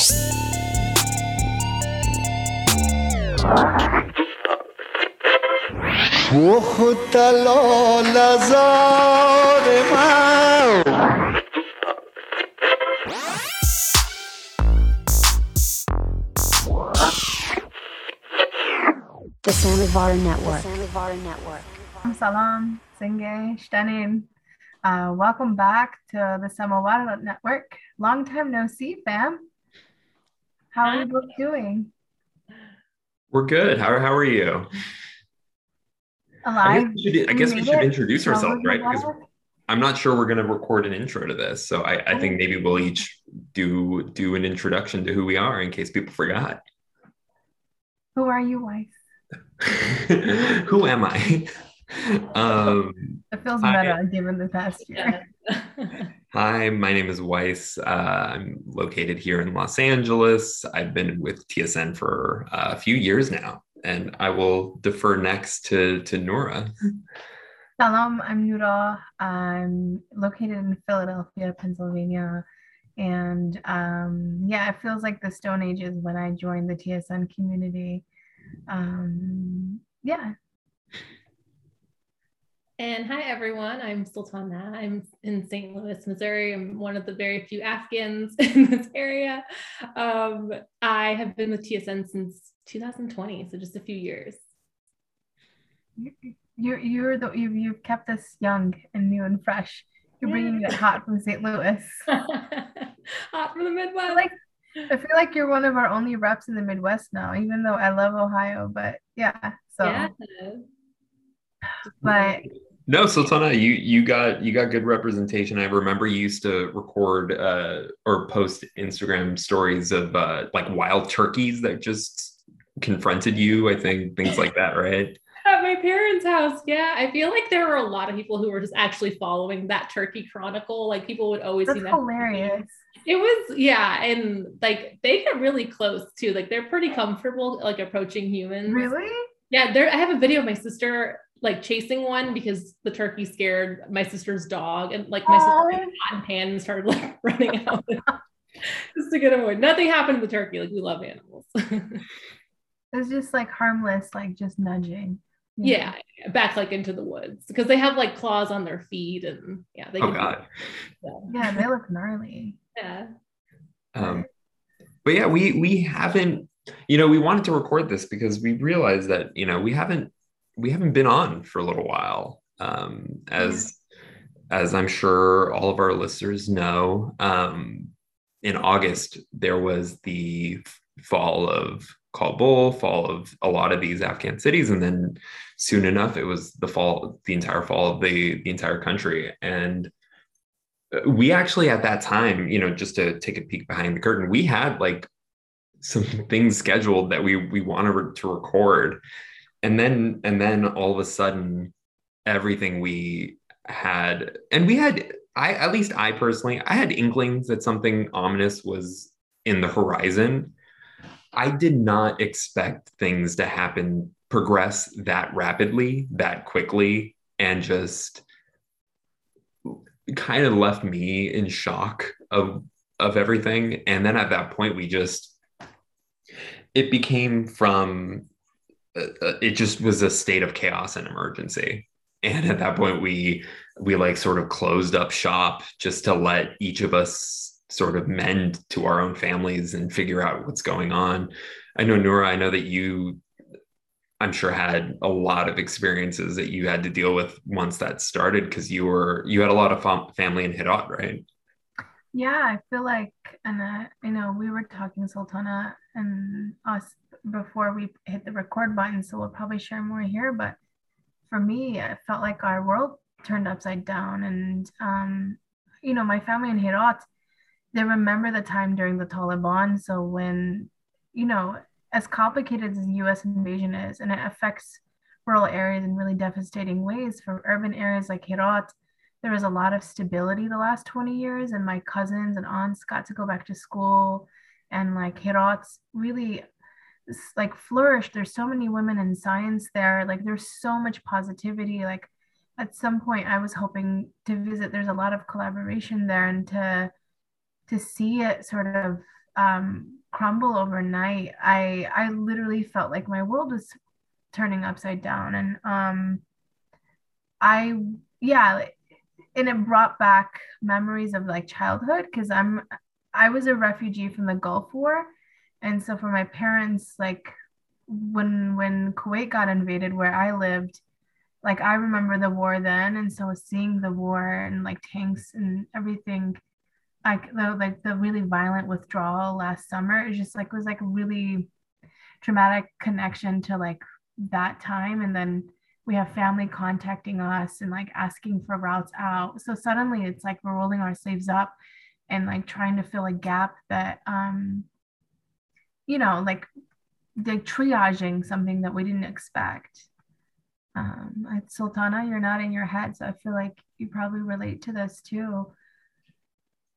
The Samovar Network. The Samovar Network. Salam, Singe, Shtanin. Uh, welcome back to the Samovar Network. Long time no see, fam. How are you both doing? We're good. How, how are you? Alive. I guess we should, I guess we should introduce ourselves, right? Because? I'm not sure we're going to record an intro to this. So I, I think maybe we'll each do do an introduction to who we are in case people forgot. Who are you, wife? who am I? Um, It feels Hi. meta given the past year. hi, my name is Weiss. Uh, I'm located here in Los Angeles. I've been with TSN for uh, a few years now, and I will defer next to to Nura. Salam, I'm Nura. I'm located in Philadelphia, Pennsylvania. And um, yeah, it feels like the Stone Ages when I joined the TSN community. Um, yeah, And hi everyone, I'm Sultana. I'm in St. Louis, Missouri. I'm one of the very few Afghans in this area. Um, I have been with TSN since 2020, so just a few years. you're you're the you've, you've kept us young and new and fresh. You're bringing it hot from St. Louis. Hot from the Midwest. Like I feel like you're one of our only reps in the Midwest now, even though I love Ohio. But yeah, so yeah. but No, Sultana, you you got you got good representation. I remember you used to record uh, or post Instagram stories of uh, like wild turkeys that just confronted you. I think things like that, right? At my parents' house, yeah. I feel like there were a lot of people who were just actually following that turkey chronicle. Like people would always that's see that. hilarious. It was, yeah, and like they get really close too. Like they're pretty comfortable, like approaching humans. Really? Yeah, there. I have a video of my sister like chasing one because the turkey scared my sister's dog, and like my Aw. sister got hot and pan and started like running out just to get away. Nothing happened to the turkey. Like we love animals. It's just like harmless, like just nudging. you know? yeah, back like into the woods because they have like claws on their feet and yeah, they Oh can. God. Yeah, they look gnarly. Yeah. Um, but yeah, we we haven't. You know, we wanted to record this because we realized that you know we haven't we haven't been on for a little while. Um, as as I'm sure all of our listeners know, um, in August there was the fall of Kabul, fall of a lot of these Afghan cities, and then soon enough it was the fall, the entire fall of the the entire country, and uh, we actually at that time, you know, just to take a peek behind the curtain, we had like some things scheduled that we we wanted to record, and then and then all of a sudden, everything we had, and we had, I at least I personally, I had inklings that something ominous was in the horizon. I did not expect things to happen, progress that rapidly, that quickly, and just kind of left me in shock of of everything and then at that point we just it became from it just was a state of chaos and emergency. And at that point we we like sort of closed up shop just to let each of us sort of mend to our own families and figure out what's going on. I know Nura i know that you i'm sure had a lot of experiences that you had to deal with once that started because you were you had a lot of fam- family in Herat, right? Yeah, I feel like, and uh, you know, we were talking Sultana and us before we hit the record button, so we'll probably share more here. But for me, it felt like our world turned upside down, and um, you know, my family in Herat, they remember the time during the Taliban. So when, you know, as complicated as the U.S. invasion is, and it affects rural areas in really devastating ways. For urban areas like Herat, there was a lot of stability the last 20 years and my cousins and aunts got to go back to school and like Herat's really like flourished. There's so many women in science there. Like there's so much positivity. Like at some point i was hoping to visit. There's a lot of collaboration there and to to see it sort of um, crumble overnight. I I literally felt like my world was turning upside down, and um, I yeah, and it brought back memories of like childhood because I'm I was a refugee from the Gulf War, and so for my parents, like when when Kuwait got invaded, where I lived, like I remember the war then, and so seeing the war and like tanks and everything like the like the really violent withdrawal last summer it just like was like a really traumatic connection to like that time. And then we have family contacting us and like asking for routes out. So suddenly it's like we're rolling our sleeves up and like trying to fill a gap that um you know like the triaging something that we didn't expect um sultana you're nodding your head so i feel like you probably relate to this too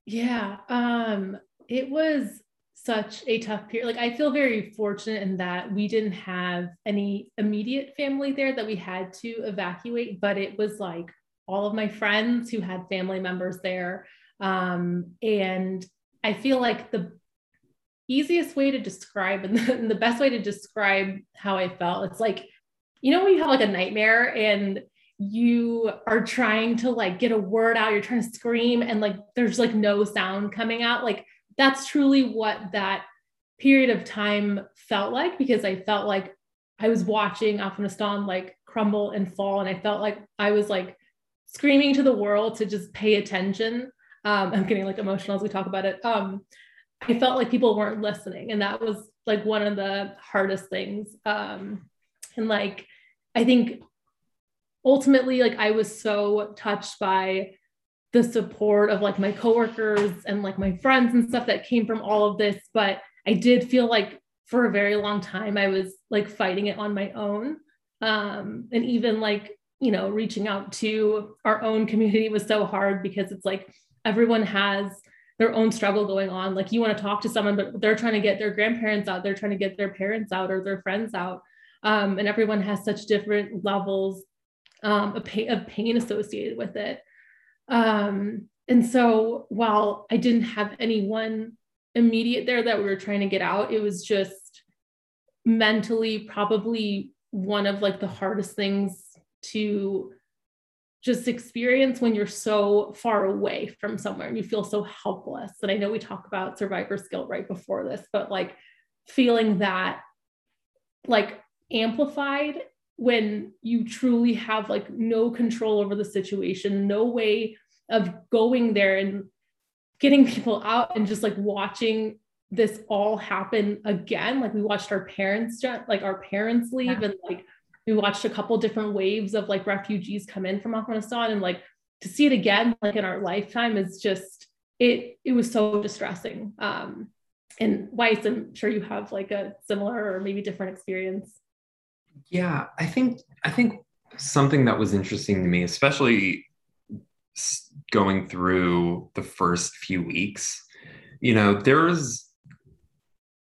yeah, um, it was such a tough period. Like I feel very fortunate in that we didn't have any immediate family there that we had to evacuate, but it was like all of my friends who had family members there. Um, and I feel like the easiest way to describe and the, and the best way to describe how I felt, it's like, you know, when you have like a nightmare and you are trying to like get a word out, you're trying to scream, and like there's like no sound coming out. Like that's truly what that period of time felt like because I felt like I was watching Afghanistan like crumble and fall, and I felt like I was like screaming to the world to just pay attention. Um, I'm getting like emotional as we talk about it. Um, I felt like people weren't listening, and that was like one of the hardest things. Um, and like I think ultimately like i was so touched by the support of like my coworkers and like my friends and stuff that came from all of this but i did feel like for a very long time i was like fighting it on my own um and even like you know reaching out to our own community was so hard because it's like everyone has their own struggle going on like you want to talk to someone but they're trying to get their grandparents out they're trying to get their parents out or their friends out um, and everyone has such different levels um, of, pain, of pain associated with it. Um, and so while I didn't have anyone immediate there that we were trying to get out, it was just mentally probably one of like the hardest things to just experience when you're so far away from somewhere and you feel so helpless. And I know we talk about survivor's guilt right before this, but like feeling that like amplified when you truly have like no control over the situation, no way of going there and getting people out and just like watching this all happen again. Like we watched our parents, like our parents leave, yeah. and like we watched a couple different waves of like refugees come in from Afghanistan, and like to see it again, like in our lifetime, is just it. It was so distressing. Um, and Weiss, I'm sure you have like a similar or maybe different experience. Yeah, I think I think something that was interesting to me, especially going through the first few weeks, you know, there was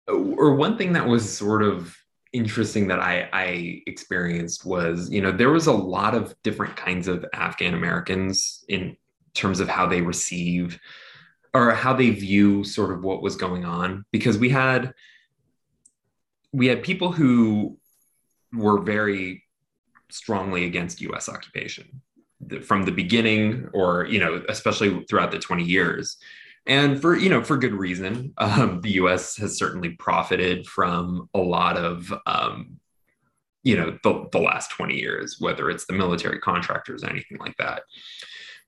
or one thing that was sort of interesting that I, I experienced was, you know, there was a lot of different kinds of Afghan Americans in terms of how they receive or how they view sort of what was going on because we had we had people who were very strongly against US occupation from the beginning or you know especially throughout the 20 years and for you know for good reason um, the us has certainly profited from a lot of um, you know the, the last 20 years whether it's the military contractors or anything like that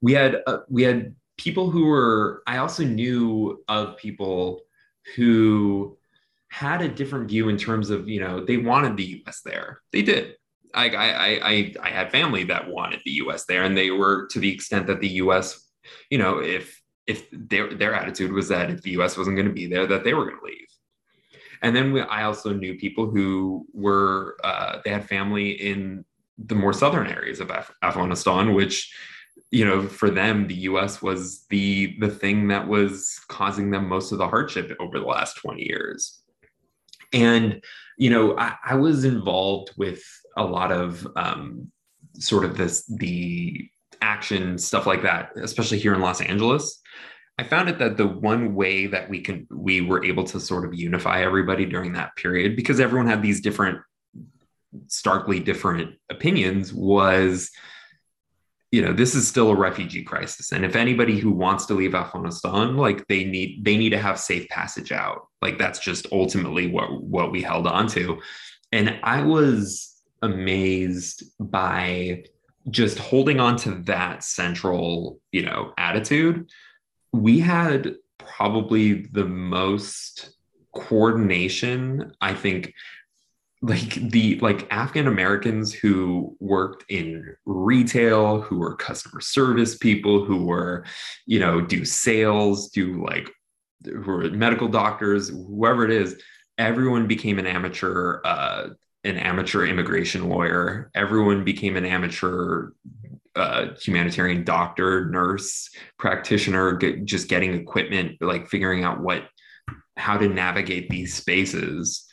we had uh, we had people who were i also knew of people who had a different view in terms of you know they wanted the U.S. there. They did. I I I I had family that wanted the U.S. there, and they were to the extent that the U.S. You know, if if their their attitude was that if the U.S. wasn't going to be there, that they were going to leave. And then we, I also knew people who were uh, they had family in the more southern areas of Af- Afghanistan, which you know for them the us was the the thing that was causing them most of the hardship over the last 20 years and, you know, I, I was involved with a lot of um, sort of this, the action stuff like that, especially here in Los Angeles. I found it that the one way that we can we were able to sort of unify everybody during that period because everyone had these different starkly different opinions was you know this is still a refugee crisis. And if anybody who wants to leave afghanistan like they need they need to have safe passage out. Like that's just ultimately what what we held on to. And i was amazed by just holding on to that central you know attitude we had probably the most coordination i think like the like Afghan Americans who worked in retail, who were customer service people, who were, you know, do sales, do like who were medical doctors, whoever it is, everyone became an amateur, uh, an amateur immigration lawyer. Everyone became an amateur uh, humanitarian doctor, nurse, practitioner, get, just getting equipment, like figuring out what how to navigate these spaces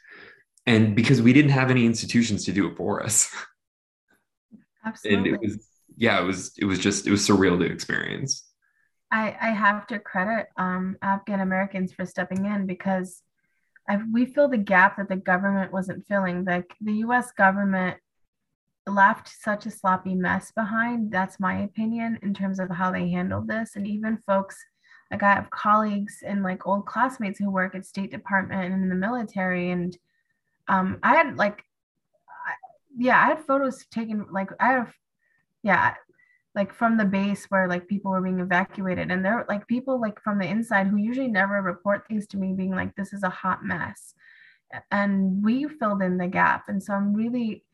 and because we didn't have any institutions to do it for us Absolutely. and it was yeah it was it was just it was surreal to experience I, I have to credit um, Afghan Americans for stepping in because i we fill the gap that the government wasn't filling. Like the US government left such a sloppy mess behind. That's my opinion in terms of how they handled this. And even folks, like I have colleagues and like old classmates who work at State Department and in the military, and um, I had like, yeah, I had photos taken, like, I have, yeah, like from the base where like people were being evacuated. And there like people like from the inside who usually never report things to me being like, this is a hot mess. And we filled in the gap. And so I'm really,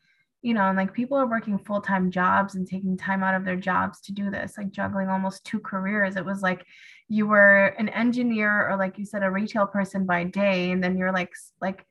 you know, and like people are working full time jobs and taking time out of their jobs to do this, like juggling almost two careers. It was like you were an engineer or like you said, a retail person by day, and then you're like, like,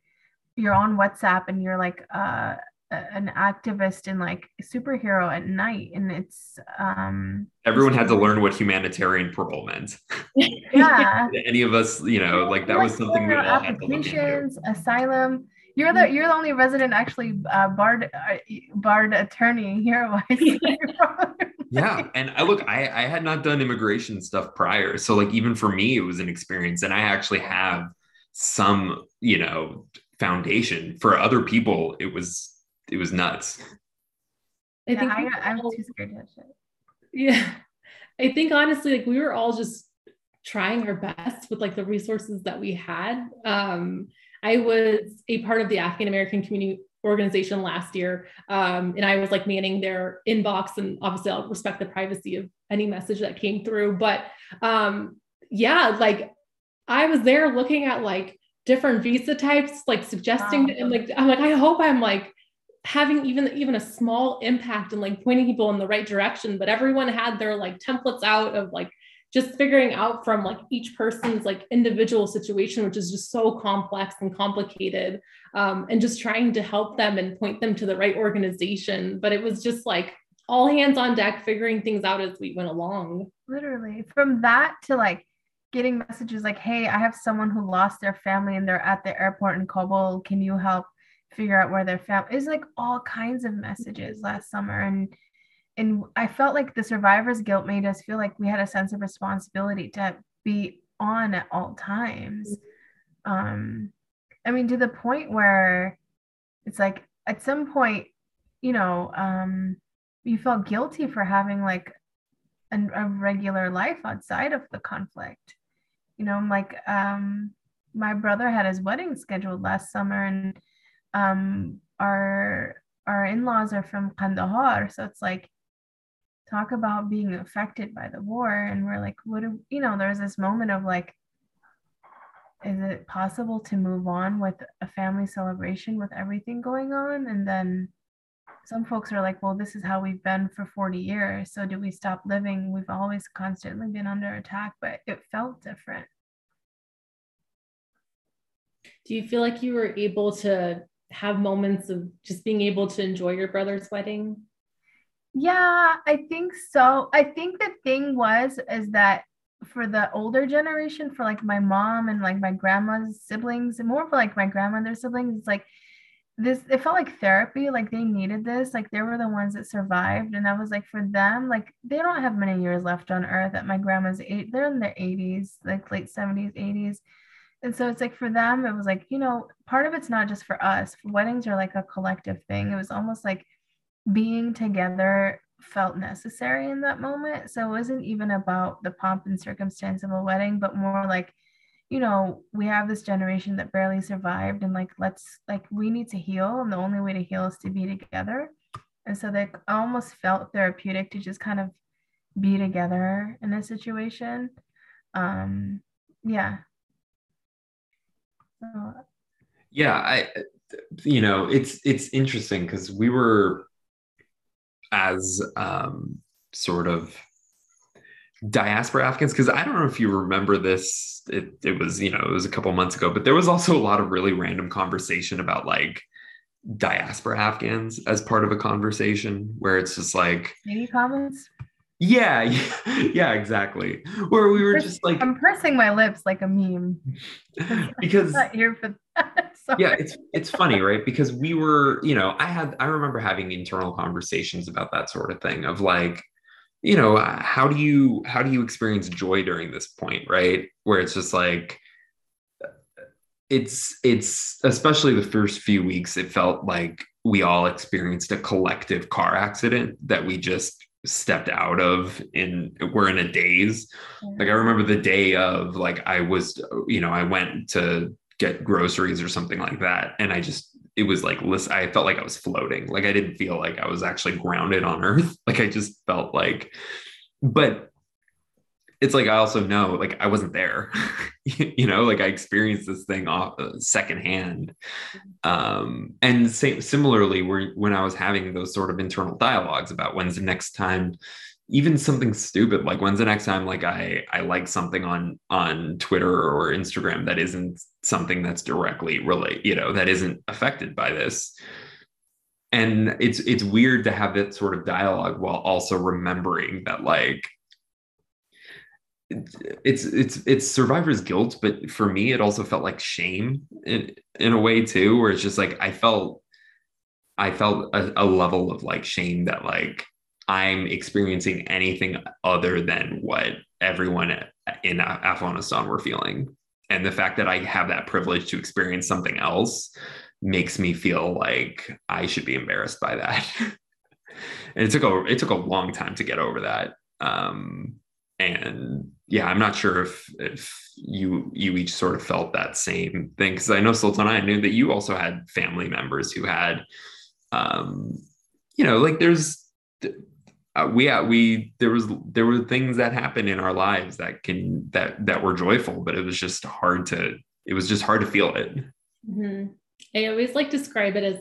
you're on WhatsApp and you're like uh, an activist and like superhero at night, and it's um. Everyone had to learn what humanitarian parole meant. Yeah. Any of us, you know, like that was something we all had to look into. asylum. You're the you're the only resident actually uh, barred uh, barred attorney here. yeah and i look I, I had not done immigration stuff prior so like even for me it was an experience and i actually have some you know foundation for other people it was it was nuts I Yeah, think I, we I'm too scared to touch it. Yeah. I think honestly, like we were all just trying our best with like the resources that we had. Um, I was a part of the African American community organization last year. Um, and I was like manning their inbox and obviously I'll respect the privacy of any message that came through. But um, yeah, like I was there looking at like different visa types, like suggesting Wow. and like I'm like, I hope I'm like having even even a small impact and like pointing people in the right direction but everyone had their like templates out of like just figuring out from like each person's like individual situation which is just so complex and complicated um, and just trying to help them and point them to the right organization but it was just like all hands on deck figuring things out as we went along Literally, from that to like getting messages like, "Hey, I have someone who lost their family and they're at the airport in Kabul. Can you help figure out where their family is?" Like all kinds of messages last summer, and and I felt like the survivor's guilt made us feel like we had a sense of responsibility to be on at all times. Um, I mean, to the point where it's like at some point, you know, um, you felt guilty for having like an, a regular life outside of the conflict. You know, I'm like um, my brother had his wedding scheduled last summer, and um, our our in-laws are from Kandahar, so it's like talk about being affected by the war, and we're like, what do you know? There's this moment of like, is it possible to move on with a family celebration with everything going on, and then some folks are like, well, this is how we've been for 40 years. So do we stop living? We've always constantly been under attack, but it felt different. do you feel like you were able to have moments of just being able to enjoy your brother's wedding Yeah, I think so. I think the thing was is that for the older generation, for like my mom and like my grandma's siblings, and more for like my grandmother's siblings, it's like this it felt like therapy like they needed this like they were the ones that survived and i was like for them like they don't have many years left on earth at my grandma's eight they're in their 80s like late 70s 80s and so it's like for them it was like you know part of it's not just for us weddings are like a collective thing it was almost like being together felt necessary in that moment so it wasn't even about the pomp and circumstance of a wedding but more like you know, we have this generation that barely survived and like let's like we need to heal and the only way to heal is to be together. And so they almost felt therapeutic to just kind of be together in a situation. Um yeah. So, yeah, I you know, it's it's interesting because we were as um sort of diaspora Afghans because I don't know if you remember this. It, it was you know it was a couple months ago, but there was also a lot of really random conversation about like diaspora Afghans as part of a conversation where it's just like any comments. Yeah, yeah, yeah, exactly. Where we were just like I'm pressing my lips like a meme because not here for that. yeah, it's it's funny, right? Because we were, you know, I had I remember having internal conversations about that sort of thing of like, you know uh, how do you how do you experience joy during this point right where it's just like uh, it's it's especially the first few weeks it felt like we all experienced a collective car accident that we just stepped out of in we're in a daze. Like i remember the day of like i was you know i went to get groceries or something like that and i just it was like listen i felt like i was floating. Like i didn't feel like i was actually grounded on earth. Like i just felt like but it's like i also know like i wasn't there. You know like i experienced this thing off uh, secondhand. Um and same similarly where when i was having those sort of internal dialogues about when's the next time even something stupid like when's the next time like i i like something on on twitter or instagram that isn't something that's directly relate you know that isn't affected by this. And it's it's weird to have that sort of dialogue while also remembering that like it's it's it's survivor's guilt but for me it also felt like shame in in a way too where it's just like i felt i felt a, a level of like shame that like I'm experiencing anything other than what everyone in Afghanistan were feeling. And the fact that I have that privilege to experience something else makes me feel like I should be embarrassed by that. and it took a it took a long time to get over that. Um, and yeah, I'm not sure if if you you each sort of felt that same thing because I know Sultana, I knew that you also had family members who had, um, you know, like there's uh, we uh, we there was there were things that happened in our lives that can that that were joyful but it was just hard to it was just hard to feel it mm-hmm. i always like describe it as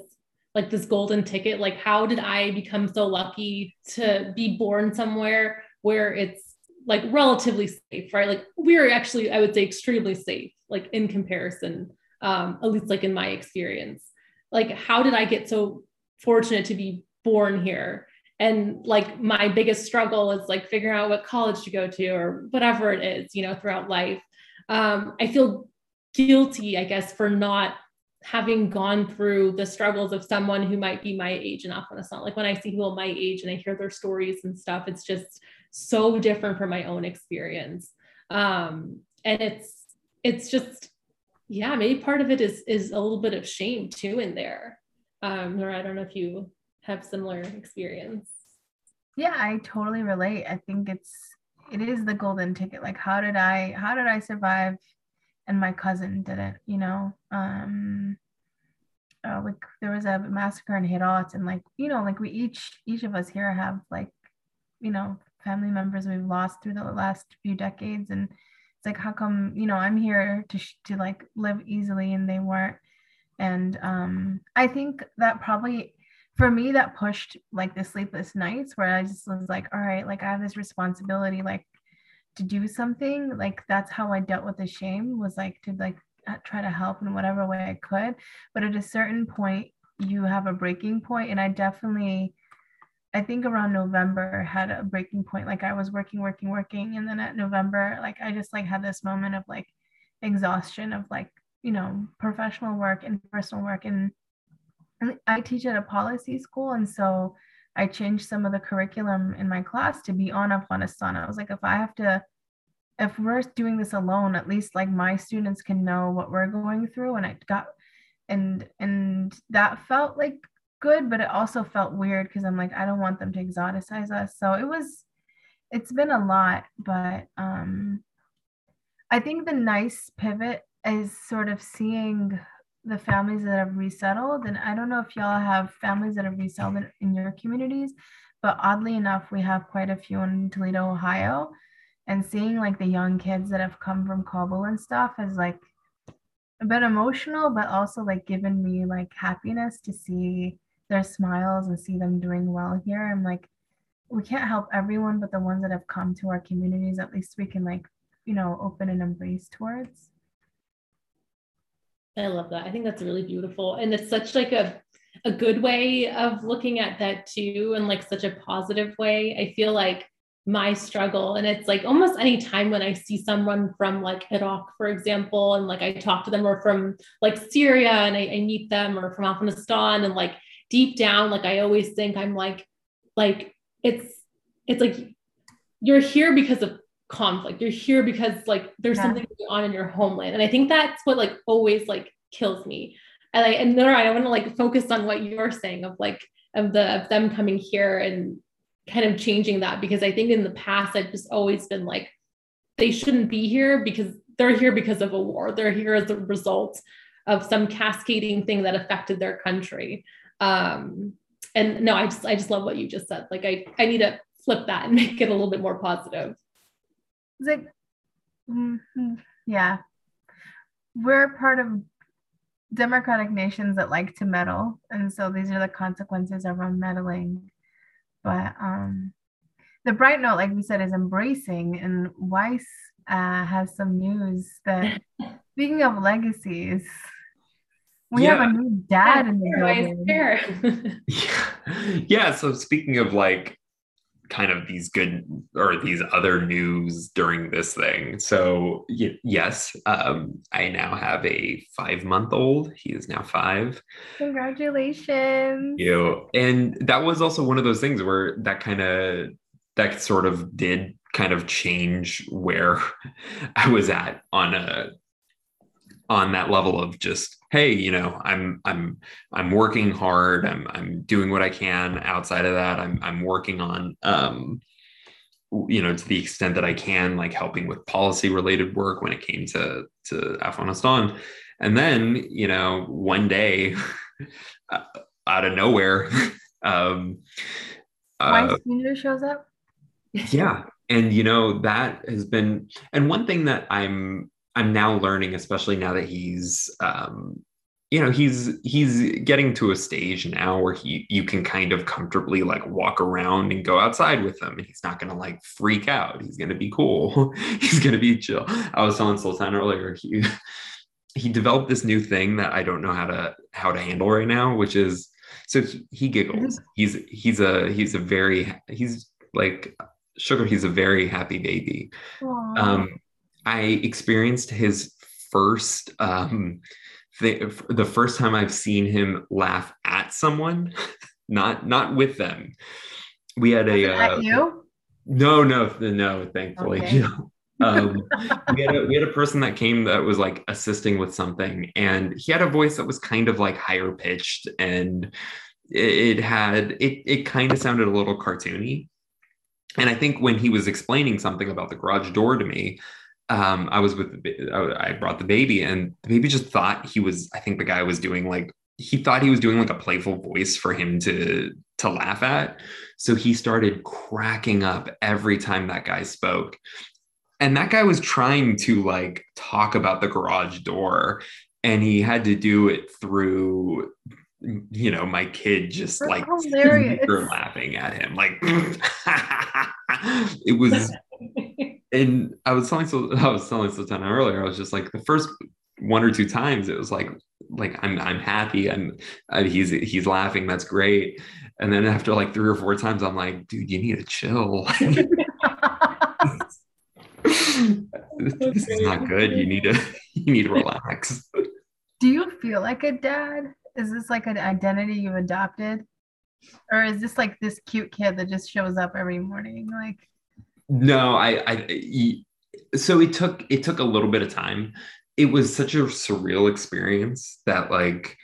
like this golden ticket like how did i become so lucky to be born somewhere where it's like relatively safe right? Like we're actually i would say extremely safe like in comparison um at least like in my experience. Like how did i get so fortunate to be born here? And like my biggest struggle is like figuring out what college to go to or whatever it is you know throughout life. Um, i feel guilty i guess for not having gone through the struggles of someone who might be my age in afghanistan like when i see people my age and i hear their stories and stuff it's just so different from my own experience um, and it's it's just yeah maybe part of it is is a little bit of shame too in there um, or i don't know if you have similar experience. Yeah, I totally relate. I think it's it is the golden ticket. Like how did I how did I survive and my cousin didn't, you know? Um uh, like there was a massacre in Herat and like, you know, like we each each of us here have like, you know, family members we've lost through the last few decades. And it's like how come, you know, I'm here to to like live easily and they weren't. And um I think that probably for me that pushed like the sleepless nights where i just was like all right like i have this responsibility like to do something. Like that's how i dealt with the shame was like to like try to help in whatever way i could. But at a certain point you have a breaking point. And i definitely i think around november had a breaking point like i was working working working and then at november like i just like had this moment of like exhaustion of like you know professional work and personal work and I teach at a policy school, and so I changed some of the curriculum in my class to be on Afghanistan. I was like, if I have to, if we're doing this alone, at least like my students can know what we're going through. And I got, and and that felt like good, but it also felt weird because I'm like, I don't want them to exoticize us. So it was, it's been a lot, but um, I think the nice pivot is sort of seeing the families that have resettled. And I don't know if y'all have families that have resettled in your communities, but oddly enough, we have quite a few in Toledo, Ohio. And seeing like the young kids that have come from Kabul and stuff is like a bit emotional, but also like given me like happiness to see their smiles and see them doing well here. I'm like, we can't help everyone, but the ones that have come to our communities, at least we can like, you know, open and embrace towards. I love that. I think that's really beautiful. And it's such like a a good way of looking at that too and like such a positive way. I feel like my struggle and it's like almost any time when I see someone from like Iraq, for example, and like I talk to them or from like Syria and I, I meet them or from Afghanistan and like deep down, like I always think I'm like, like it's it's like you're here because of conflict. You're here because like there's yeah. something going on in your homeland. And I think that's what like always like kills me. And I and no, I want to like focus on what you're saying of like of the of them coming here and kind of changing that because I think in the past I've just always been like they shouldn't be here because they're here because of a war. They're here as a result of some cascading thing that affected their country. Um, and no, I just I just love what you just said. Like I I need to flip that and make it a little bit more positive. Like, mm-hmm, yeah, we're part of democratic nations that like to meddle, and so these are the consequences of our meddling. But um, the bright note, like we said, is embracing, and Weiss uh, has some news that speaking of legacies, we yeah. have a new dad in the building. yeah. yeah. So speaking of like kind of these good or these other news during this thing. So y- yes, um, I now have a five month old. He is now five. Congratulations. You and that was also one of those things where that kind of that sort of did kind of change where I was at on a on that level of just hey you know i'm i'm i'm working hard. I'm i'm doing what i can outside of that. I'm i'm working on um you know to the extent that i can like helping with policy related work when it came to to afghanistan. And then you know one day out of nowhere um uh, Senior shows up? Yeah. And you know that has been and one thing that i'm I'm now learning, especially now that he's, um, you know, he's he's getting to a stage now where he you can kind of comfortably like walk around and go outside with him, and he's not gonna like freak out. He's gonna be cool. he's gonna be chill. I was telling Sultan earlier, he he developed this new thing that I don't know how to how to handle right now, which is so he giggles. He's he's a he's a very he's like sugar. He's a very happy baby. Aww. Um, I experienced his first um the, the first time I've seen him laugh at someone, not not with them. We had a uh, you? No, no, no, thankfully. Okay. um, we had a we had a person that came that was like assisting with something, and he had a voice that was kind of like higher pitched, and it, it had it it kind of sounded a little cartoony. And I think when he was explaining something about the garage door to me, um, I was with, I brought the baby, and the baby just thought he was. I think the guy was doing like he thought he was doing like a playful voice for him to to laugh at. So he started cracking up every time that guy spoke. And that guy was trying to like talk about the garage door and he had to do it through you know my kid just That's like laughing at him like it was and I was telling so I was telling Sultana earlier. I was just like the first one or two times it was like like I'm I'm happy and he's he's laughing. That's great. And then after like three or four times, I'm like, dude, you need to chill. this, is not good. You need to you need to relax. Do you feel like a dad Is this like an identity you've adopted? Or is this like this cute kid that just shows up every morning? Like No, I, I, so it took it took a little bit of time. It was such a surreal experience that like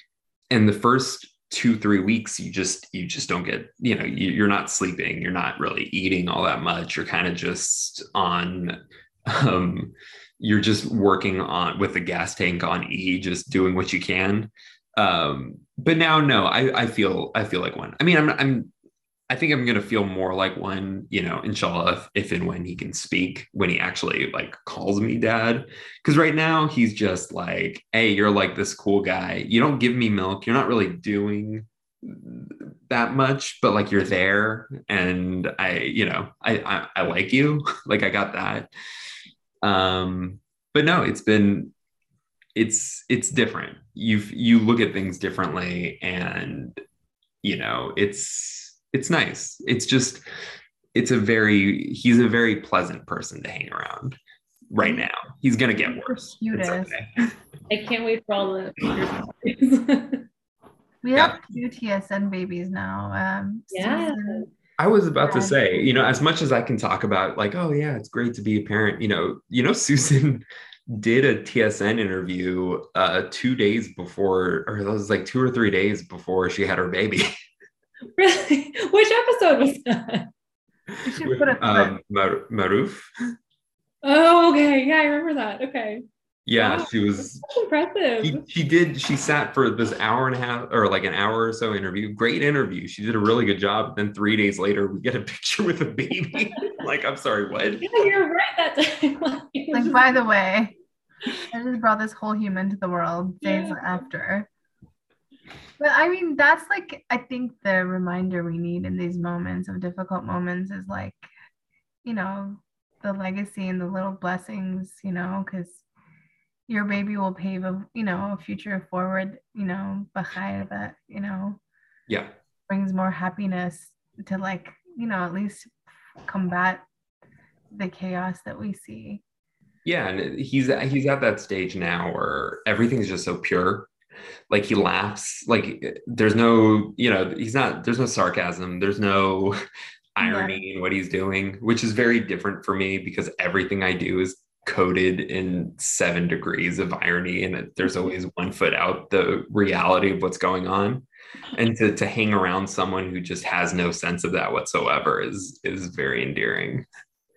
in the first two three weeks you just you just don't get you know you, you're not sleeping you're not really eating all that much. You're kind of just on um you're just working on with the gas tank on e just doing what you can. Um but now no i i feel i feel like one. I mean i'm i'm i think i'm gonna feel more like one you know inshallah if, if and when he can speak when he actually like calls me dad. Because right now he's just like hey you're like this cool guy. You don't give me milk. You're not really doing that much but like you're there and i you know i i, I like you. Like i got that. Um but no it's been it's it's different. You've you look at things differently and you know it's it's nice it's just it's a very he's a very pleasant person to hang around right now he's gonna get worse okay. I can't wait for all the pictures. We Yeah. have two TSN babies now. Um, Yeah. Susan- I was about to say, you know, as much as I can talk about, like, oh yeah, it's great to be a parent. You know, you know, Susan did a TSN interview uh, two days before, or that was like two or three days before she had her baby. really? Which episode was that? We should with put a um, Mar- Maruf. Oh, okay. Yeah, I remember that. Okay. Yeah, Wow. she was. That's impressive. She, she did. She sat for this hour and a half, or like an hour or so interview. Great interview. She did a really good job. Then three days later, we get a picture with a baby. like, I'm sorry, what? yeah, you're right that time. like, by the way, I just brought this whole human to the world days Yeah. after. But I mean, that's like, I think the reminder we need in these moments of difficult moments is like, you know, the legacy and the little blessings, you know, because your baby will pave a, you know, a future forward, you know, behind that, you know, Yeah. brings more happiness to like, you know, at least combat the chaos that we see. Yeah, and he's he's at that stage now where everything's just so pure. Like he laughs, like there's no, you know, he's not there's no sarcasm, there's no irony in what he's doing, which is very different for me because everything I do is coated in seven degrees of irony and there's always one foot out the reality of what's going on. And to to hang around someone who just has no sense of that whatsoever is is very endearing.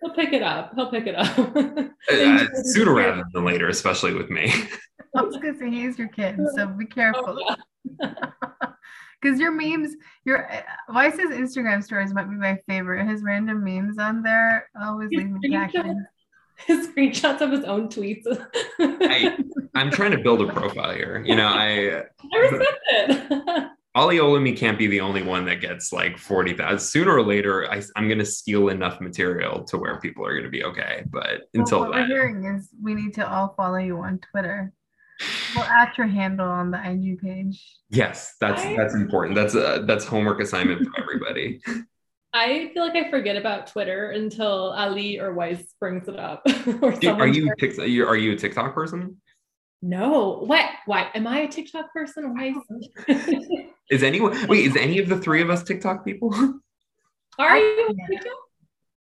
He'll pick it up. He'll pick it up. Uh, sooner rather than later, especially with me. I was gonna say he's your kid, so oh, be careful. Oh, yeah. Because your memes, your uh, Weiss's Instagram stories might be my favorite. His random memes on there always His leave me screenshots. cackling. His screenshots of his own tweets. I, I'm trying to build a profile here. You know, I I uh, respect it. Ali Olomi can't be the only one that gets like 40,000. Sooner or later, I, I'm going to steal enough material to where people are going to be okay. But Well, until what we're hearing is we need to all follow you on Twitter. We'll at your handle on the IG page. yes, that's that's important. That's a that's homework assignment for everybody. I feel like I forget about Twitter until Ali or Weiss brings it up. or Do- are you shares- Tik- are you a TikTok person? No. What? Why? Am I a TikTok person? Why? Oh. Is... Is anyone wait? Is any of the three of us TikTok people? Are you on Yeah. TikTok?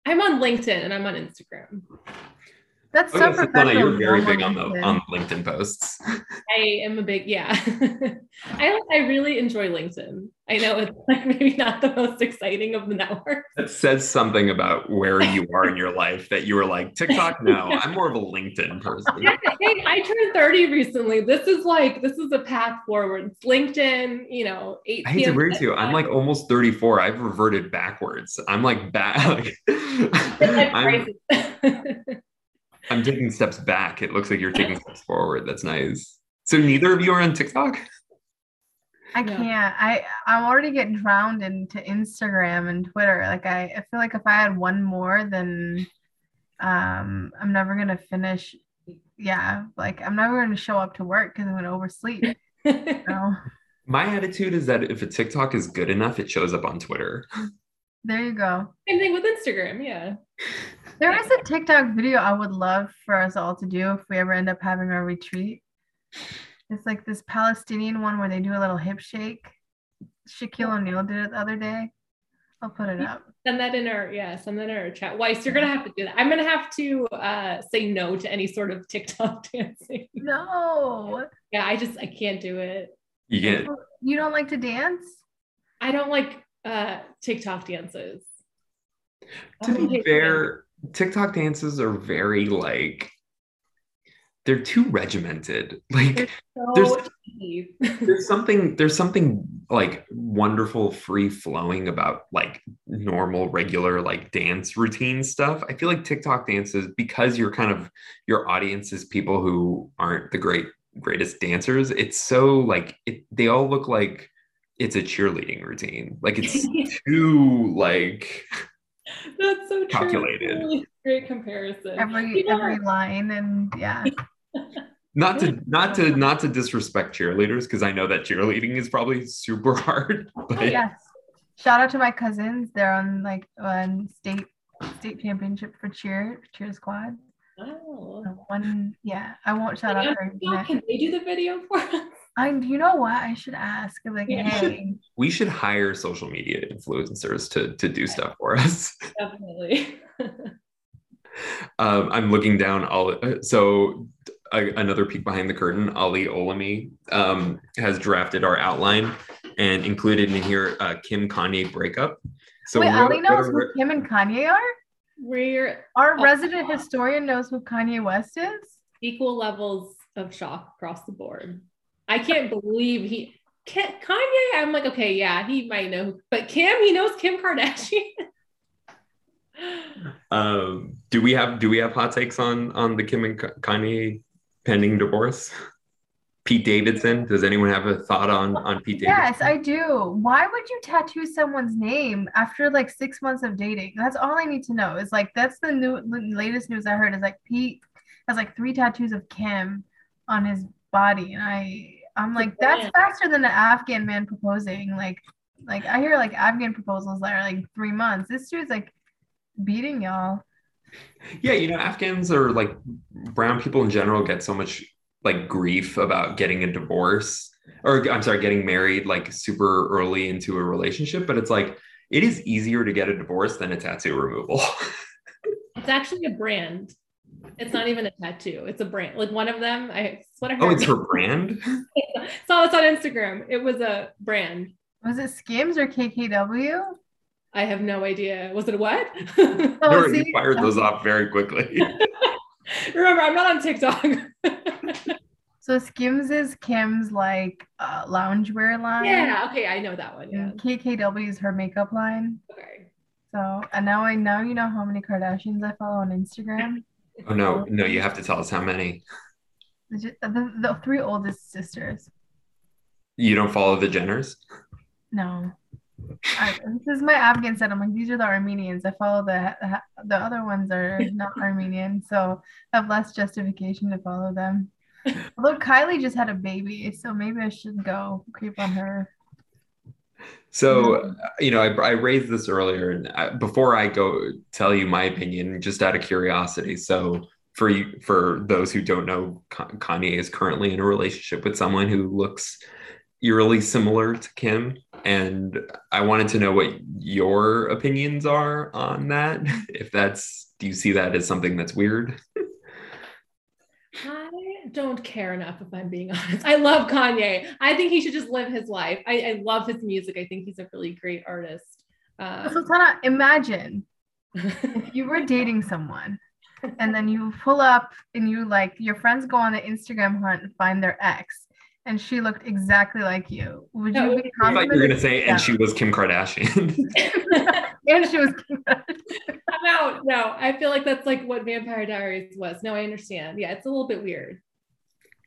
I'm on LinkedIn and I'm on Instagram. That's so yes, professional. you're very big on the on LinkedIn posts. I am a big yeah. I I really enjoy LinkedIn. I know it's like maybe not the most exciting of the networks. That says something about where you are in your life that you were like TikTok. No, I'm more of a LinkedIn person. Yeah, hey, I turned 30 recently. This is like this is a path forward. It's LinkedIn, you know, 8 I hate to p.m. agree with you. I'm like almost 34. I've reverted backwards. I'm like back. Like, I'm, I'm taking steps back. It looks like you're taking steps forward. That's nice. So neither of you are on TikTok? I can't. I I'm already getting drowned into Instagram and Twitter. Like I, I feel like if I had one more, then um I'm never gonna finish. Yeah, like I'm never gonna show up to work because I'm gonna oversleep. You know? My attitude is that if a TikTok is good enough, it shows up on Twitter. There you go. Same thing with Instagram. Yeah. There is a TikTok video I would love for us all to do if we ever end up having our retreat. It's like this Palestinian one where they do a little hip shake. Shaquille O'Neal did it the other day. I'll put it up. Send that in our yeah, send that in our chat. Weiss, you're gonna have to do that. I'm gonna have to uh, say no to any sort of TikTok dancing. No. Yeah, I just I can't do it. You get You don't like to dance? I don't like uh, TikTok dances. to be fair, TikTok dances are very like they're too regimented. Like So There's- there's something there's something like wonderful free flowing about like normal regular like dance routine stuff i feel like tiktok dances because you're kind of your audience is people who aren't the great greatest dancers it's so like it, they all look like it's a cheerleading routine like it's too like That's so true. Calculated. Really great comparison. Every People every are- line and yeah. not to not to not to disrespect cheerleaders because i know that cheerleading is probably super hard but Yes. Shout out to my cousins. They're on like on state state championship for cheer cheer squad. Oh. So One yeah, I won't shout out her. Can they do the video for us? I you know what? I should ask. Like, Yeah. hey, we should hire social media influencers to to do stuff for us Definitely. Um, I'm looking down. All so a, another peek behind the curtain. Ali Olomi um, has drafted our outline and included in here uh, Kim Kanye breakup. So wait, Ali knows are- who Kim and Kanye are? We're Our Oh. resident historian knows who Kanye West is. equal levels of shock across the board. I can't believe he Ka- Kanye. I'm like, okay, yeah, he might know, but Kim, he knows Kim Kardashian. um, do we have do we have hot takes on on the Kim and Kanye pending divorce? Pete Davidson. Does anyone have a thought on on Pete Davidson? Yes, I do. Why would you tattoo someone's name after like six months of dating? That's all I need to know. Is like that's the new the latest news I heard is like Pete has like three tattoos of Kim on his body, and I I'm like that's faster than an Afghan man proposing. Like like I hear like Afghan proposals that are like three months. This dude's like beating y'all. Yeah, you know, Afghans or like brown people in general get so much like grief about getting a divorce or I'm sorry, getting married like super early into a relationship, but it's like it is easier to get a divorce than a tattoo removal. It's actually a brand. It's not even a tattoo. It's a brand. Like one of them, I it's what I heard. oh, it's her brand? Saw this on Instagram. It was a brand. Was it Skims or KKW? I have no idea. Was it what? Oh, Or you fired those off very quickly. Remember, I'm not on TikTok. So Skims is Kim's like uh, loungewear line. yeah. Okay, I know that one. Yeah. KKW is her makeup line. Okay. So and now I now you know how many Kardashians I follow on Instagram. Oh no, no, you have to tell us how many. The, the, the three oldest sisters. You don't follow the Jenners? No. I, this is my Afghan set. I'm like, these are the Armenians. I follow the the other ones are not Armenian, so I have less justification to follow them. Although Kylie just had a baby, so maybe I should go creep on her. So, mm-hmm. uh, you know, I, I raised this earlier, and I, before I go tell you my opinion, just out of curiosity. So, for you, for those who don't know, Kanye is currently in a relationship with someone who looks eerily similar to Kim, and I wanted to know what your opinions are on that. If that's, do you see that as something that's weird? I don't care enough if I'm being honest. I love Kanye. I think he should just live his life. I, I love his music. I think he's a really great artist. Um, Sultana, imagine if you were dating someone and then you pull up and you like your friends go on the Instagram hunt and find their ex and she looked exactly like you. Would That you would be be I thought you were gonna say, and she was Kim Kardashian. and she was I'm out. No, I feel like that's like what Vampire Diaries was. No, I understand. Yeah, it's a little bit weird.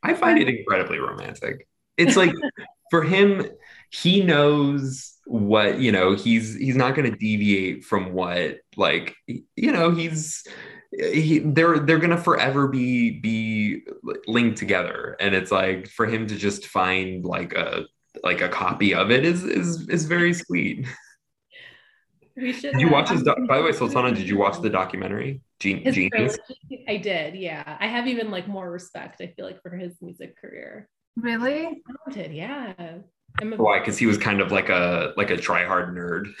I find it incredibly romantic. It's like for him, he knows what you know. He's he's not going to deviate from what like you know. He's he, they're they're going to forever be be linked together, and it's like for him to just find like a like a copy of it is is is very sweet. We should. Did you watch his? Doc- by the way, Sultana, did you watch the documentary? Gen- His Genius. trilogy? I did. Yeah, I have even like more respect. I feel like for his music career. Really? talented. Yeah. I'm a- Why? Because he was kind of like a like a try hard nerd.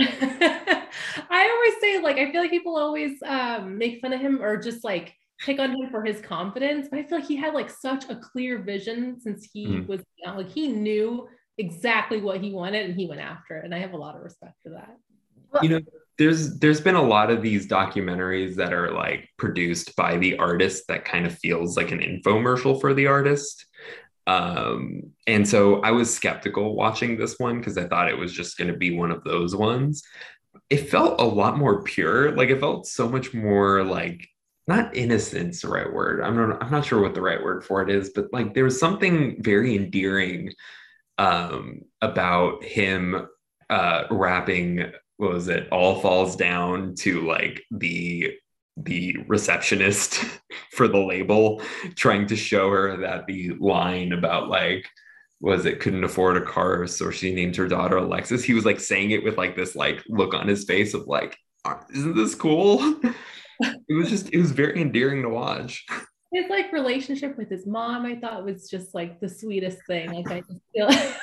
I always say like I feel like people always um, make fun of him or just like pick on him for his confidence, but I feel like he had like such a clear vision since he Mhm. was young. Like he knew exactly what he wanted and he went after it, and I have a lot of respect for that. You know there's there's been a lot of these documentaries that are like produced by the artist that kind of feels like an infomercial for the artist. Um and so i was skeptical watching this one because i thought it was just going to be one of those ones. It felt a lot more pure like it felt so much more like not innocence the right word. I'm not i'm not sure what the right word for it is but like there was something very endearing um about him uh rapping what was it all falls down to like the the receptionist for the label trying to show her that the line about like was it couldn't afford a car so she named her daughter alexis he was like saying it with like this like look on his face of like "Uh, isn't this cool it was just it was very endearing to watch His like relationship with his mom, I thought was just like the sweetest thing. Like I just feel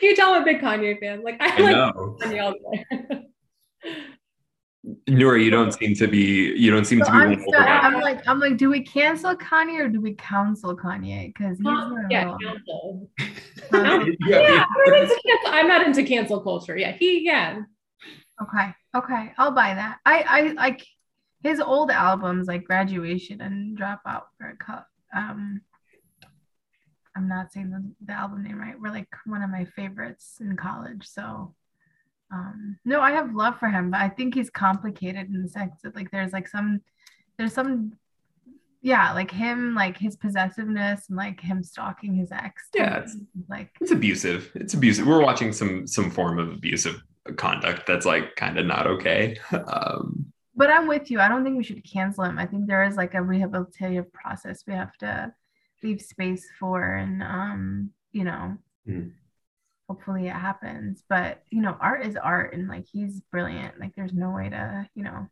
Can you tell I'm a big Kanye fan? Like I, i like know Kanye all the. Nora you don't seem to be you don't seem So to be I'm, still. I'm like, I'm like, do we cancel Kanye or do we counsel Kanye? Because he's Um, yeah, little- counsel. Um, Yeah, I'm, I'm not into cancel culture. Yeah, he yeah. Okay, okay, I'll buy that. I I like his old albums like Graduation and Dropout or cut. Um, I'm not saying the, the album name right. Were like one of my favorites in college. So, um, no, I have love for him, but I think he's complicated in the sense that like there's like some there's some yeah like him like his possessiveness and like him stalking his ex. Yeah, it's- like it's abusive it's abusive we're watching some some form of abusive conduct that's like kind of not okay um But I'm with you. I don't think we should cancel him. I think there is like a rehabilitative process we have to leave space for and um, you know, Mhm. Hopefully it happens. But you know, art is art and like he's brilliant. Like there's no way to, you know.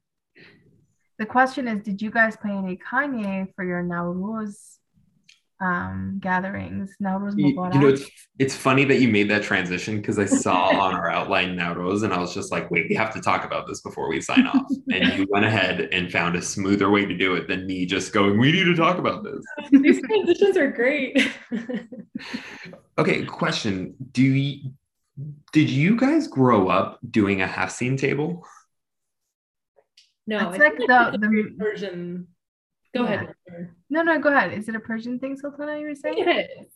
The question is, did you guys play any Kanye for your Nowruz um gatherings? Nowruz you, Mubarak? you know it's it's funny that you made that transition because i saw on our outline Nowruz and i was just like wait we have to talk about this before we sign off and you went ahead and found a smoother way to do it than me just going we need to talk about this These transitions are great. Okay question do you did you guys grow up doing a haft seen table no, That's I like think the- it's the- weird version. Go Yeah. ahead. No, no, go ahead. Is it a Persian thing, Sultana, you were saying? It is.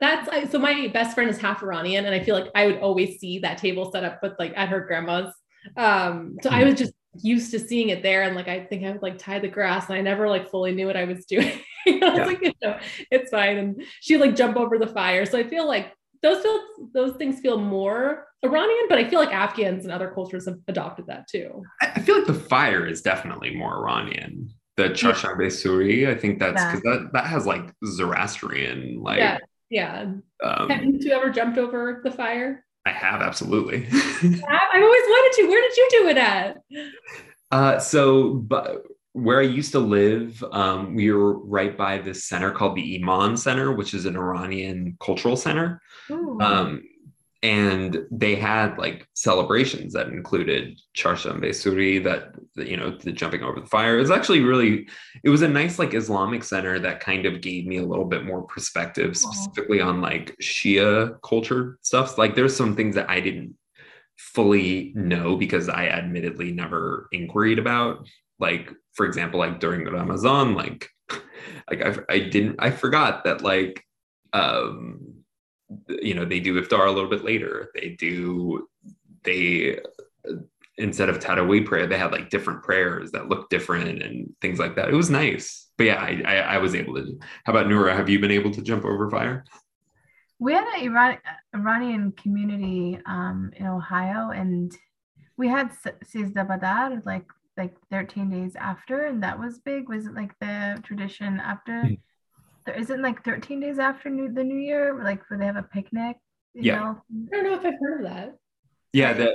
That's I, so. My best friend is half Iranian, and I feel like I would always see that table set up with like at her grandma's. Um, so I was just used to seeing it there, and like I think I would like tie the grass, and I never like fully knew what I was doing. I was Yeah. like, you know, it's fine, and she like jump over the fire. So I feel like those feel those things feel more Iranian, but I feel like Afghans and other cultures have adopted that too. I feel like the fire is definitely more Iranian. The Chasharbe Suri, I think that's because that, that has like Zoroastrian, like yeah, yeah. um, Have you two ever jumped over the fire? I have absolutely. I- I've always wanted to. Where did you do it at? uh, so, but where I used to live, um, we were right by this center called the Iman Center, which is an Iranian cultural center. Um, and they had like celebrations that included Charshambe Suri, that you know, the jumping over the fire. It was actually really, it was a nice like Islamic center that kind of gave me a little bit more perspective, specifically on like Shia culture stuff. Like there's some things that I didn't fully know because I admittedly never inquired about. Like, for example, like during the Ramadan, like like I, I didn't I forgot that like um you know they do iftar a little bit later. They do they instead of tarawih prayer they had like different prayers that looked different and things like that. It was nice. But yeah i i, I was able to how about Nura have you been able to jump over fire? We had an Iran- Iranian community um, in Ohio, and we had Sizda Badar like like 13 days after, and that was big. Was it like the tradition after? There isn't like 13 days after new, the New Year, like where they have a picnic. you Yeah. know? I don't know if I've heard of that. yeah the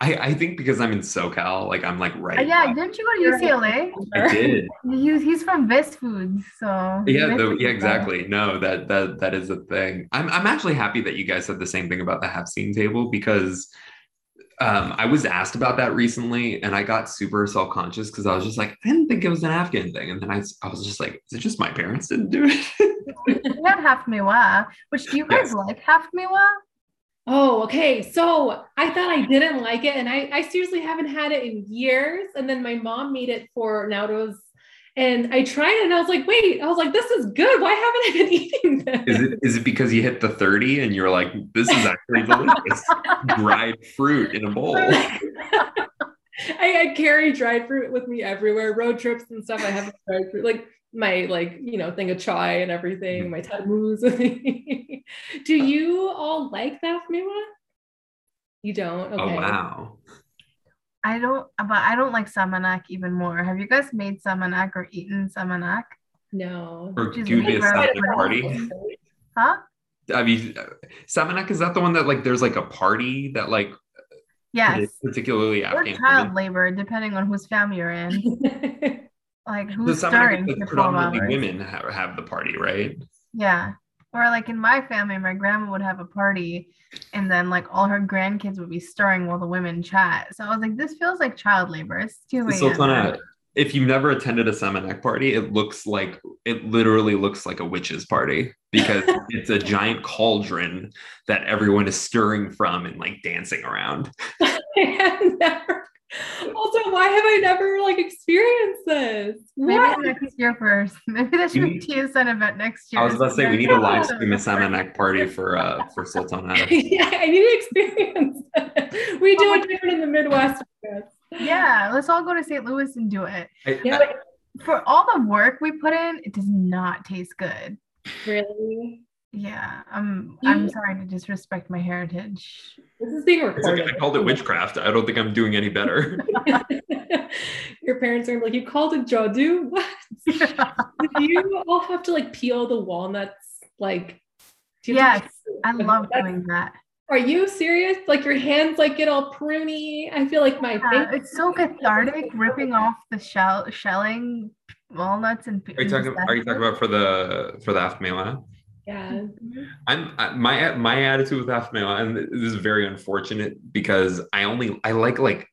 I, I think because I'm in SoCal, like I'm like right. Uh, yeah, by- didn't you go to UCLA? I did. He, he's from Best Foods, so Yeah, the, yeah, exactly. No, that that that is a thing. I'm I'm actually happy that you guys said the same thing about the haft seen table because um, I was asked about that recently and I got super self conscious because I was just like, I didn't think it was an Afghan thing, and then I, I was just like, is it just my parents didn't do it? We had half miwa, which do you guys Yes. like half miwa? Oh, okay. So I thought I didn't like it, and I, I seriously haven't had it in years. And then my mom made it for Nowruz, and I tried it, and I was like, wait, I was like, this is good. Why haven't I been eating this? Is it is it because you hit the 30 and you're like, this is actually delicious? Dried fruit in a bowl. I, I carry dried fruit with me everywhere, road trips and stuff. I have dried fruit, like my like you know thing of chai and everything, mm-hmm. my tamus. Do uh. you all like that miwa? You don't? Oh, okay. Oh wow. I don't, but I don't like samanak even more. Have you guys made samanak or eaten samanak? No. Or Which do this made at right the party. Huh? I mean, Samanak is that the one that like there's like a party that like Yes. is particularly Or Afghan child women? labor, depending on whose family you're in. Like who's Samanak stirring is for like 12 predominantly hours. women have, have the party, right? Yeah. Or like in my family, my grandma would have a party and then like all her grandkids would be stirring while the women chat. So I was like, this feels like child labor. It's 2 a.m. Sultana, if you've never attended a Samanak party, it looks like it literally looks like a witch's party because it's a giant cauldron that everyone is stirring from and like dancing around. Never. Also, why have I never like experienced this? Maybe What? next year first. Maybe that should be You- TSN event next year. I was about to say we need a live stream a Samanak party for uh for Sultana. yeah, I need to experience. it. we do it different in the Midwest. Yeah, let's all go to St. Louis and do it. I- Yeah. I- For all the work we put in, it does not taste good. Really? Yeah, I'm I'm sorry to disrespect my heritage. This is being it's okay. recorded. I called it witchcraft. I don't think I'm doing any better. Your parents are like, you called it jadu? What? do you all have to like peel the walnuts? Like, do you have to- Yes, I love That's- doing that. Are you serious? Like your hands like get all pruny? I feel like my Yeah, it's so cathartic ripping off the shell shelling walnuts and Are you talking? Are you talking about for the for the Afmela? Yeah. I'm I, my my attitude with Afmela, and this is very unfortunate because I only I like like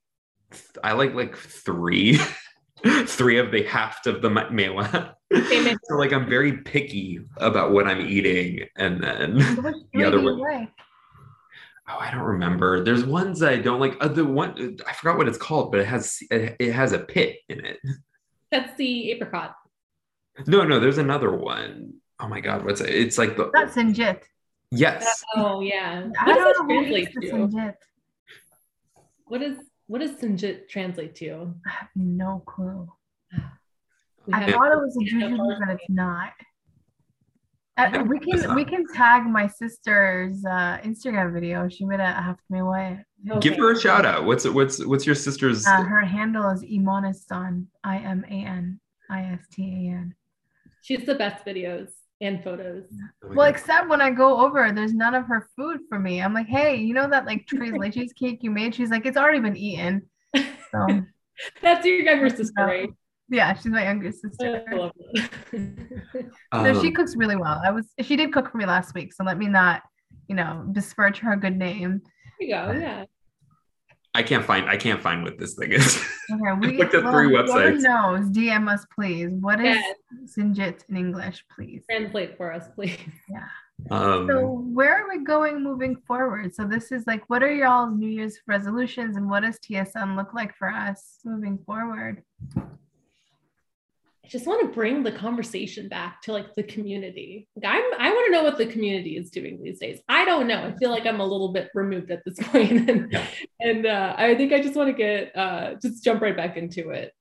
I like like three three of the half of the mela. So like I'm very picky about what I'm eating, and then Which the other three do way. like? oh I don't remember. There's ones I don't like. Uh, the one I forgot what it's called, but it has it, it has a pit in it. That's the apricot. No, no, there's another one. Oh my god, what's it? It's like the That's Sinjit. yes. Oh yeah. I What does don't know who translate to? Sinjit. What is what does Sinjit translate to? I have no clue. We I thought it was a Yeah, jujube, but it's not. Yeah, Uh, we can we can tag my sister's uh, Instagram video. She made a half me way. Give her a shout out. What's what's what's your sister's? Uh, her handle is Imanistan. I M A N I S T A N. She's the best videos and photos. Well, except when I go over, there's none of her food for me. I'm like, hey, you know that like tres leches cake you made? She's like, it's already been eaten. So That's your younger sister, right? yeah, she's my younger I sister. love it. No, she Um, cooks really well. I was she did cook for me last week, so let me not, you know, besmirch her good name. There you go. Yeah. I can't find I can't find what this thing is. Okay, we looked at three whoever websites. knows, DM us please. What is Yes. Sinjit in English, please? Translate for us, please. Um, So where are we going moving forward? So this is like, what are y'all's New Year's resolutions, and what does TSN look like for us moving forward? I just want to bring the conversation back to like the community. Like I'm, I want to know what the community is doing these days. I don't know. I feel like I'm a little bit removed at this point, and, Yeah. and uh, I think I just want to get uh, just jump right back into it.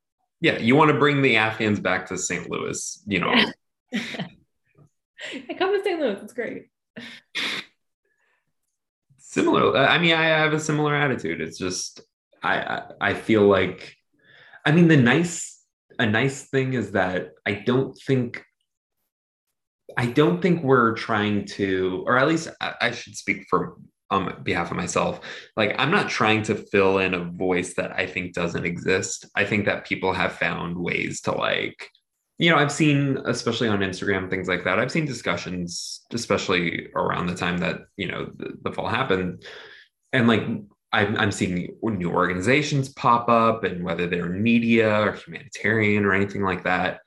yeah, you want to bring the Afghans back to St. Louis, you know. I come to St. Louis. It's great. similar i mean i have a similar attitude it's just I, I i feel like i mean the nice a nice thing is that i don't think i don't think we're trying to or at least i, I should speak for on behalf of myself, like I'm not trying to fill in a voice that I think doesn't exist. I think that people have found ways to like, you know, I've seen, especially on Instagram, things like that. I've seen discussions, especially around the time that, you know, the, the fall happened. And like I'm, I'm seeing new organizations pop up and whether they're media or humanitarian or anything like that.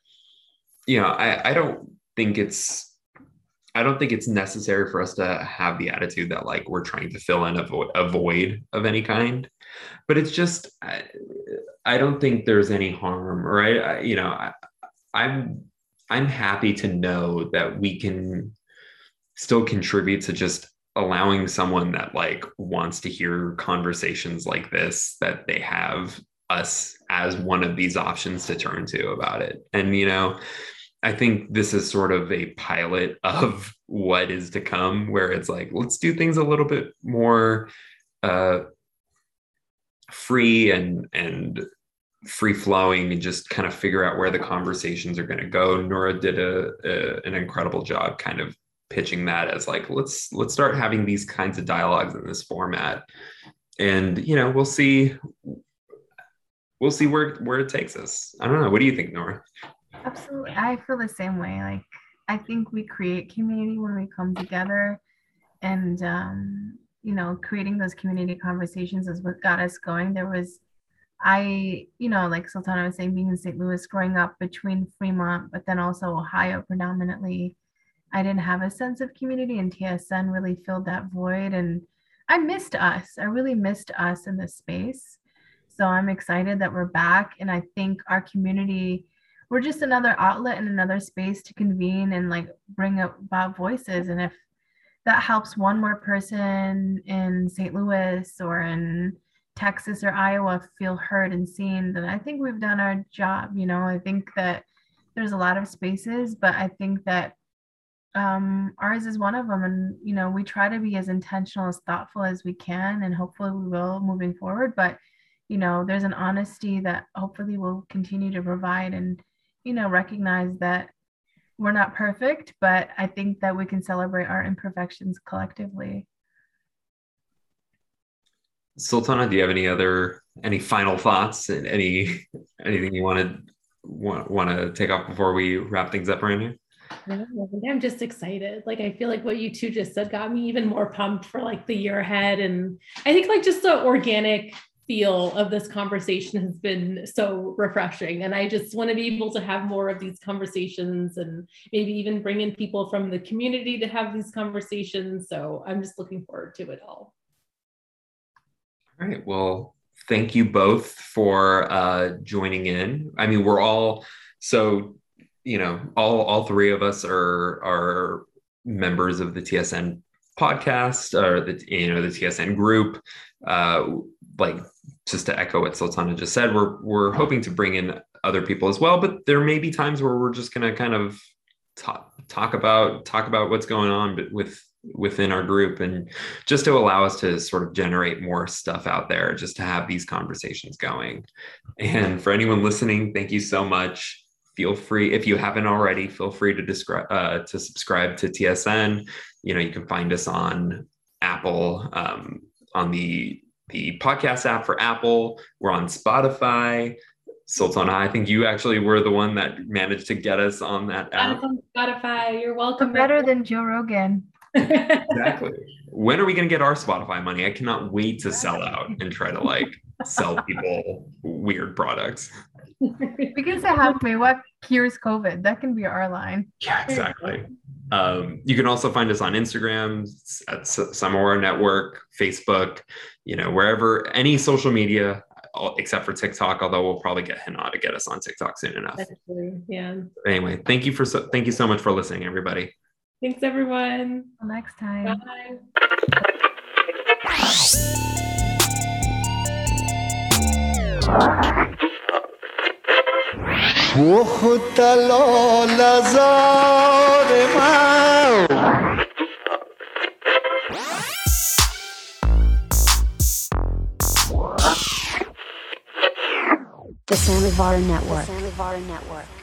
You know, I, I don't think it's I don't think it's necessary for us to have the attitude that like we're trying to fill in a, vo- a void of any kind. But it's just, I, I don't think there's any harm, right? I, you know, I, I'm I'm happy to know that we can still contribute to just allowing someone that like wants to hear conversations like this that they have us as one of these options to turn to about it. And you know, I think this is sort of a pilot of what is to come, where it's like, let's do things a little bit more uh, free and and free flowing and just kind of figure out where the conversations are going to go. Nura did a, a, an incredible job kind of pitching that as like let's let's start having these kinds of dialogues in this format and you know we'll see we'll see where where it takes us i don't know what do you think Nura Absolutely. I feel the same way. Like, I think we create community when we come together and, um, you know, creating those community conversations is what got us going. There was, I, you know, like Sultana was saying, being in St. Louis, growing up between Fremont, but then also Ohio predominantly, I didn't have a sense of community, and TSN really filled that void. And I missed us. I really missed us in this space. So I'm excited that we're back. And I think our community, we're just another outlet and another space to convene and like bring about voices and if that helps one more person in st louis or in texas or iowa feel heard and seen then i think we've done our job you know i think that there's a lot of spaces but i think that um, ours is one of them and you know we try to be as intentional as thoughtful as we can and hopefully we will moving forward but you know there's an honesty that hopefully we'll continue to provide and you know, recognize that we're not perfect, but I think that we can celebrate our imperfections collectively. Sultana, do you have any other any final thoughts and any anything you wanted want, want to take off before we wrap things up around here? I'm just excited. Like I feel like what you two just said got me even more pumped for like the year ahead. And I think like just the organic feel of this conversation has been so refreshing. And I just want to be able to have more of these conversations and maybe even bring in people from the community to have these conversations. So I'm just looking forward to it all. All right. Well, thank you both for uh, joining in. I mean, we're all so you know all all three of us are are members of the TSN podcast or the you know the TSN group. Uh, like just to echo what Sultana just said, we're we're hoping to bring in other people as well, but there may be times where we're just going to kind of talk talk about talk about what's going on with within our group and just to allow us to sort of generate more stuff out there just to have these conversations going and for anyone listening thank you so much feel free if you haven't already feel free to describe uh, to subscribe to tsn you know you can find us on apple um, on the the podcast app for Apple. We're on Spotify. Sultana, I think you actually were the one that managed to get us on that app. On Spotify, you're welcome. Better than Joe Rogan. exactly. When are we going to get our Spotify money? I cannot wait to sell out and try to like sell people weird products. We can say halfway what cures COVID. That can be our line. Yeah, exactly. Um, you can also find us on Instagram at Samovar Network, Facebook, you know, wherever any social media except for TikTok, although we'll probably get Hannah to get us on TikTok soon enough. Yeah. Anyway, thank you for so, thank you so much for listening, everybody. Thanks, everyone. Until next time. Bye. The Samovar Network. The Network.